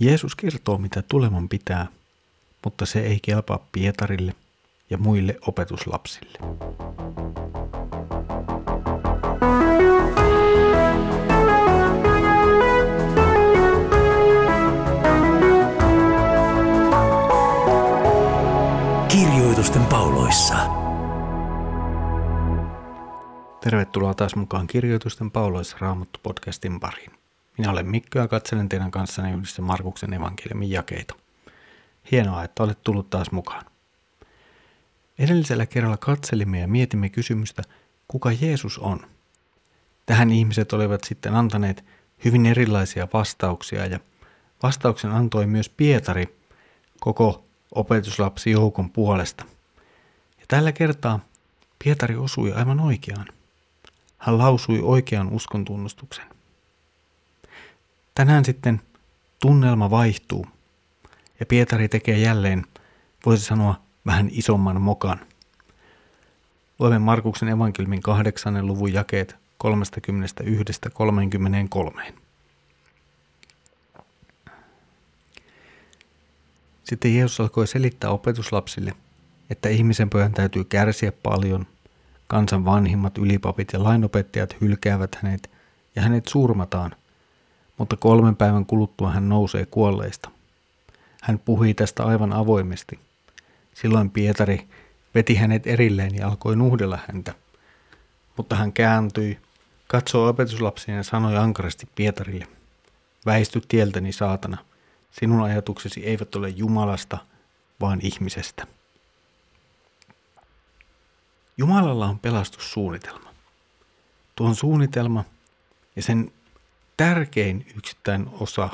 Jeesus kertoo, mitä tuleman pitää, mutta se ei kelpaa Pietarille ja muille opetuslapsille. Kirjoitusten pauloissa. Tervetuloa taas mukaan Kirjoitusten pauloissa Raamattu podcastin pariin. Minä olen Mikko ja katselen teidän kanssanne yhdessä Markuksen evankeliumin jakeita. Hienoa, että olet tullut taas mukaan. Edellisellä kerralla katselimme ja mietimme kysymystä, kuka Jeesus on. Tähän ihmiset olivat sitten antaneet hyvin erilaisia vastauksia ja vastauksen antoi myös Pietari koko opetuslapsijoukon puolesta. Ja tällä kertaa Pietari osui aivan oikeaan. Hän lausui oikean uskon tunnustuksen. Tänään sitten tunnelma vaihtuu ja Pietari tekee jälleen, voisi sanoa, vähän isomman mokan. Luemme Markuksen evankelmin kahdeksannen luvun jakeet 31-33. Sitten Jeesus alkoi selittää opetuslapsille, että ihmisen pojan täytyy kärsiä paljon, kansan vanhimmat ylipapit ja lainopettajat hylkäävät hänet ja hänet surmataan, mutta kolmen päivän kuluttua hän nousee kuolleista. Hän puhui tästä aivan avoimesti. Silloin Pietari veti hänet erilleen ja alkoi nuhdella häntä. Mutta hän kääntyi, katsoi opetuslapsia ja sanoi ankarasti Pietarille, väisty tieltäni saatana, sinun ajatuksesi eivät ole Jumalasta, vaan ihmisestä. Jumalalla on pelastussuunnitelma. Tuon suunnitelma ja sen tärkein yksittäinen osa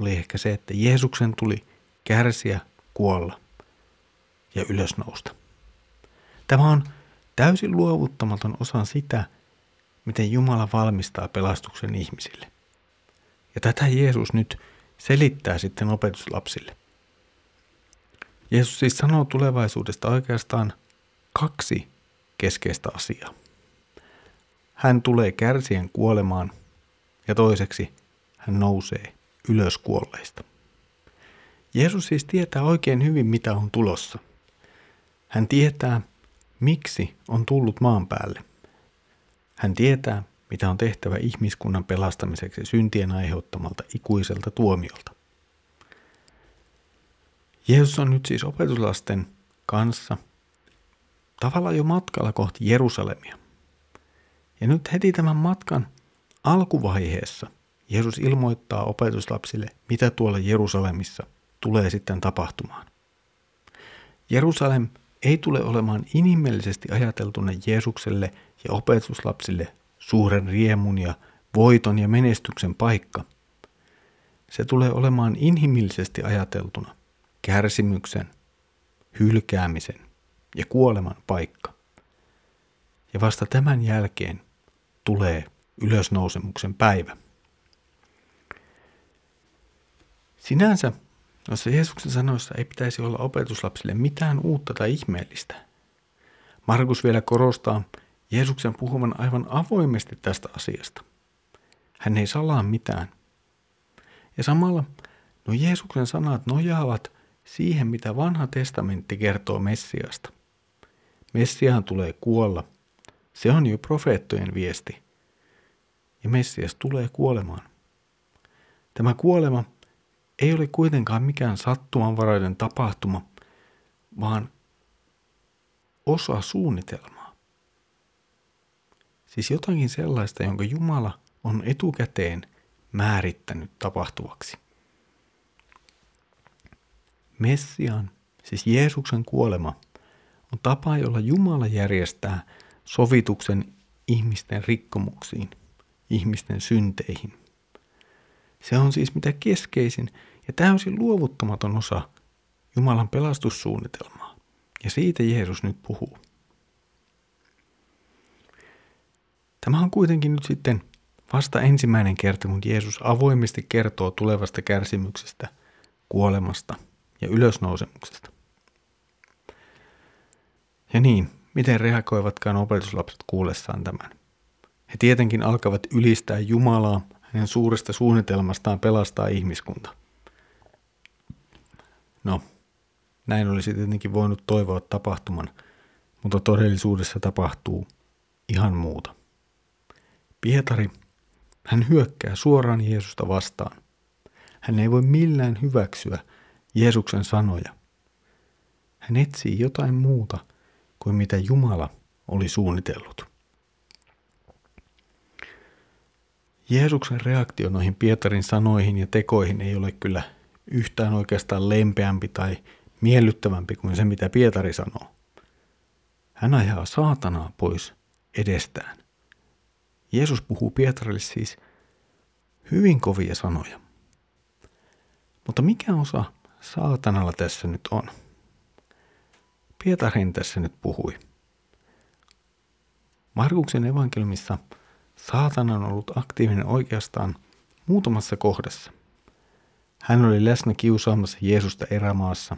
oli ehkä se, että Jeesuksen tuli kärsiä, kuolla ja ylösnousta. Tämä on täysin luovuttamaton osa sitä, miten Jumala valmistaa pelastuksen ihmisille. Ja tätä Jeesus nyt selittää sitten opetuslapsille. Jeesus siis sanoo tulevaisuudesta oikeastaan kaksi keskeistä asiaa. Hän tulee kärsien kuolemaan ja toiseksi hän nousee ylös kuolleista. Jeesus siis tietää oikein hyvin, mitä on tulossa. Hän tietää, miksi on tullut maan päälle. Hän tietää, mitä on tehtävä ihmiskunnan pelastamiseksi syntien aiheuttamalta ikuiselta tuomiolta. Jeesus on nyt siis opetuslasten kanssa tavallaan jo matkalla kohti Jerusalemia. Ja nyt heti tämän matkan alkuvaiheessa Jeesus ilmoittaa opetuslapsille, mitä tuolla Jerusalemissa tulee sitten tapahtumaan. Jerusalem ei tule olemaan inhimillisesti ajateltuna Jeesukselle ja opetuslapsille suuren riemun ja voiton ja menestyksen paikka. Se tulee olemaan inhimillisesti ajateltuna kärsimyksen, hylkäämisen ja kuoleman paikka. Ja vasta tämän jälkeen tulee ylösnousemuksen päivä. Sinänsä noissa Jeesuksen sanoissa ei pitäisi olla opetuslapsille mitään uutta tai ihmeellistä. Markus vielä korostaa Jeesuksen puhuvan aivan avoimesti tästä asiasta. Hän ei salaa mitään. Ja samalla no Jeesuksen sanat nojaavat siihen, mitä vanha testamentti kertoo Messiasta. Messiaan tulee kuolla. Se on jo profeettojen viesti. Ja Messias tulee kuolemaan. Tämä kuolema ei ole kuitenkaan mikään sattumanvarainen tapahtuma, vaan osa suunnitelmaa. Siis jotakin sellaista, jonka Jumala on etukäteen määrittänyt tapahtuvaksi. Messian, siis Jeesuksen kuolema, on tapa, jolla Jumala järjestää sovituksen ihmisten rikkomuksiin, ihmisten synteihin. Se on siis mitä keskeisin ja täysin luovuttamaton osa Jumalan pelastussuunnitelmaa. Ja siitä Jeesus nyt puhuu. Tämä on kuitenkin nyt sitten vasta ensimmäinen kerta, kun Jeesus avoimesti kertoo tulevasta kärsimyksestä, kuolemasta ja ylösnousemuksesta. Ja niin, miten reagoivatkaan opetuslapset kuullessaan tämän? He tietenkin alkavat ylistää Jumalaa hänen suuresta suunnitelmastaan pelastaa ihmiskunta. No, näin olisi tietenkin voinut toivoa tapahtuman, mutta todellisuudessa tapahtuu ihan muuta. Pietari, hän hyökkää suoraan Jeesusta vastaan. Hän ei voi millään hyväksyä Jeesuksen sanoja. Hän etsii jotain muuta kuin mitä Jumala oli suunnitellut. Jeesuksen reaktio noihin Pietarin sanoihin ja tekoihin ei ole kyllä yhtään oikeastaan lempeämpi tai miellyttävämpi kuin se, mitä Pietari sanoo. Hän ajaa saatanaa pois edestään. Jeesus puhuu Pietarille siis hyvin kovia sanoja. Mutta mikä osa saatanalla tässä nyt on? Pietarin tässä nyt puhui. Markuksen evankeliumissa saatana on ollut aktiivinen oikeastaan muutamassa kohdassa. Hän oli läsnä kiusaamassa Jeesusta erämaassa.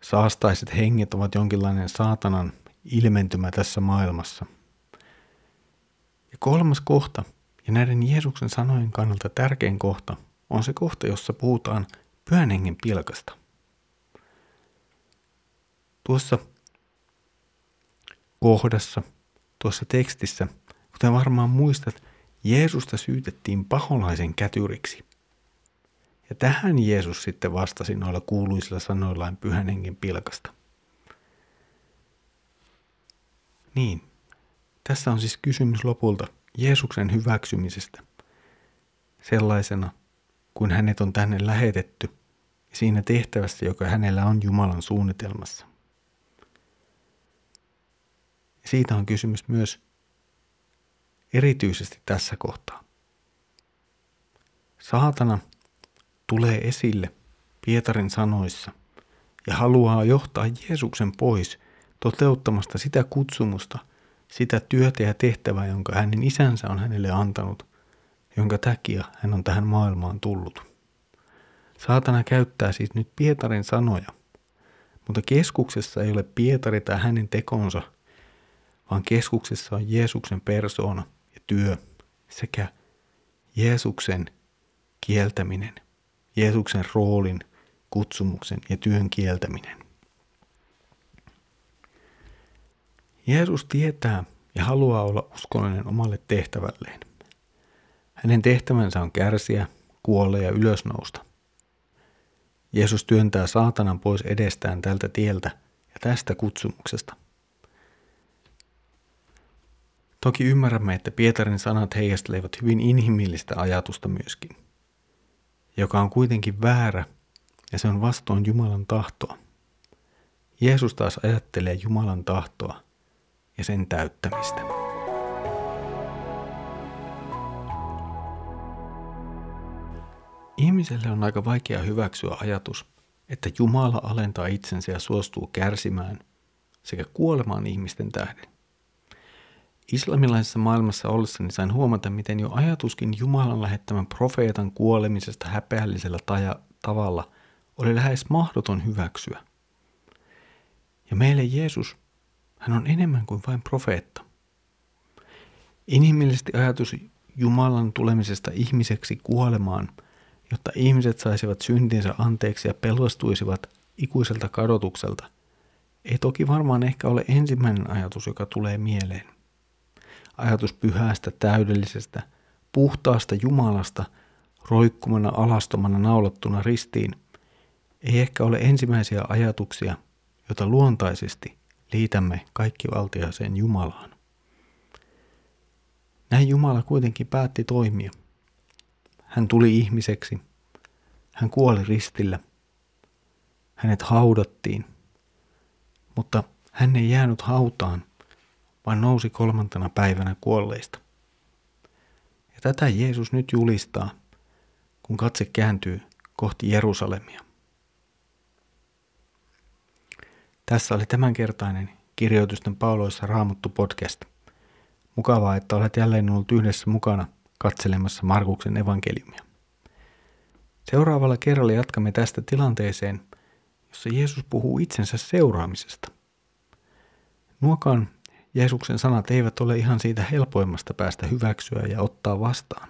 Saastaiset henget ovat jonkinlainen saatanan ilmentymä tässä maailmassa. Ja kolmas kohta, ja näiden Jeesuksen sanojen kannalta tärkein kohta, on se kohta, jossa puhutaan pyhän hengen pilkasta. Tuossa kohdassa, tuossa tekstissä, kuten varmaan muistat, Jeesusta syytettiin paholaisen kätyriksi. Ja tähän Jeesus sitten vastasi noilla kuuluisilla sanoillaan pyhän hengen pilkasta. Niin, tässä on siis kysymys lopulta Jeesuksen hyväksymisestä sellaisena, kuin hänet on tänne lähetetty siinä tehtävässä, joka hänellä on Jumalan suunnitelmassa. Siitä on kysymys myös erityisesti tässä kohtaa. Saatana tulee esille Pietarin sanoissa ja haluaa johtaa Jeesuksen pois toteuttamasta sitä kutsumusta, sitä työtä ja tehtävää, jonka hänen isänsä on hänelle antanut, jonka takia hän on tähän maailmaan tullut. Saatana käyttää siis nyt Pietarin sanoja, mutta keskuksessa ei ole Pietari tai hänen tekonsa, vaan keskuksessa on Jeesuksen persoona ja työ sekä Jeesuksen kieltäminen, Jeesuksen roolin, kutsumuksen ja työn kieltäminen. Jeesus tietää ja haluaa olla uskollinen omalle tehtävälleen. Hänen tehtävänsä on kärsiä, kuolla ja ylösnousta. Jeesus työntää saatanan pois edestään tältä tieltä ja tästä kutsumuksesta. Toki ymmärrämme, että Pietarin sanat heijastelevat hyvin inhimillistä ajatusta myöskin, joka on kuitenkin väärä ja se on vastoin Jumalan tahtoa. Jeesus taas ajattelee Jumalan tahtoa ja sen täyttämistä. Ihmiselle on aika vaikea hyväksyä ajatus, että Jumala alentaa itsensä ja suostuu kärsimään sekä kuolemaan ihmisten tähden. Islamilaisessa maailmassa ollessani sain huomata, miten jo ajatuskin Jumalan lähettämän profeetan kuolemisesta häpeällisellä taja- tavalla oli lähes mahdoton hyväksyä. Ja meille Jeesus, hän on enemmän kuin vain profeetta. Inhimillisesti ajatus Jumalan tulemisesta ihmiseksi kuolemaan – jotta ihmiset saisivat syntinsä anteeksi ja pelastuisivat ikuiselta kadotukselta, ei toki varmaan ehkä ole ensimmäinen ajatus, joka tulee mieleen. Ajatus pyhästä, täydellisestä, puhtaasta Jumalasta, roikkumana alastomana naulattuna ristiin, ei ehkä ole ensimmäisiä ajatuksia, joita luontaisesti liitämme kaikki valtiaiseen Jumalaan. Näin Jumala kuitenkin päätti toimia – hän tuli ihmiseksi. Hän kuoli ristillä. Hänet haudattiin. Mutta hän ei jäänyt hautaan, vaan nousi kolmantena päivänä kuolleista. Ja tätä Jeesus nyt julistaa, kun katse kääntyy kohti Jerusalemia. Tässä oli tämänkertainen kirjoitusten pauloissa raamuttu podcast. Mukavaa, että olet jälleen ollut yhdessä mukana – katselemassa Markuksen evankeliumia. Seuraavalla kerralla jatkamme tästä tilanteeseen, jossa Jeesus puhuu itsensä seuraamisesta. Nuokaan Jeesuksen sanat eivät ole ihan siitä helpoimmasta päästä hyväksyä ja ottaa vastaan,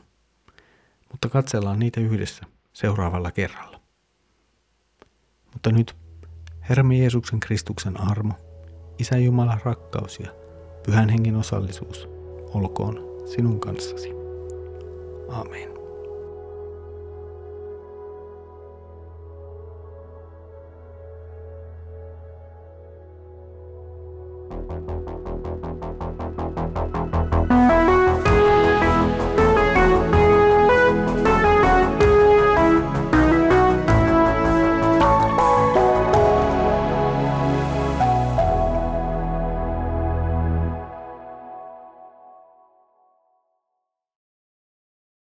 mutta katsellaan niitä yhdessä seuraavalla kerralla. Mutta nyt Herramme Jeesuksen Kristuksen armo, Isä Jumalan rakkaus ja Pyhän Hengen osallisuus olkoon sinun kanssasi. Amen.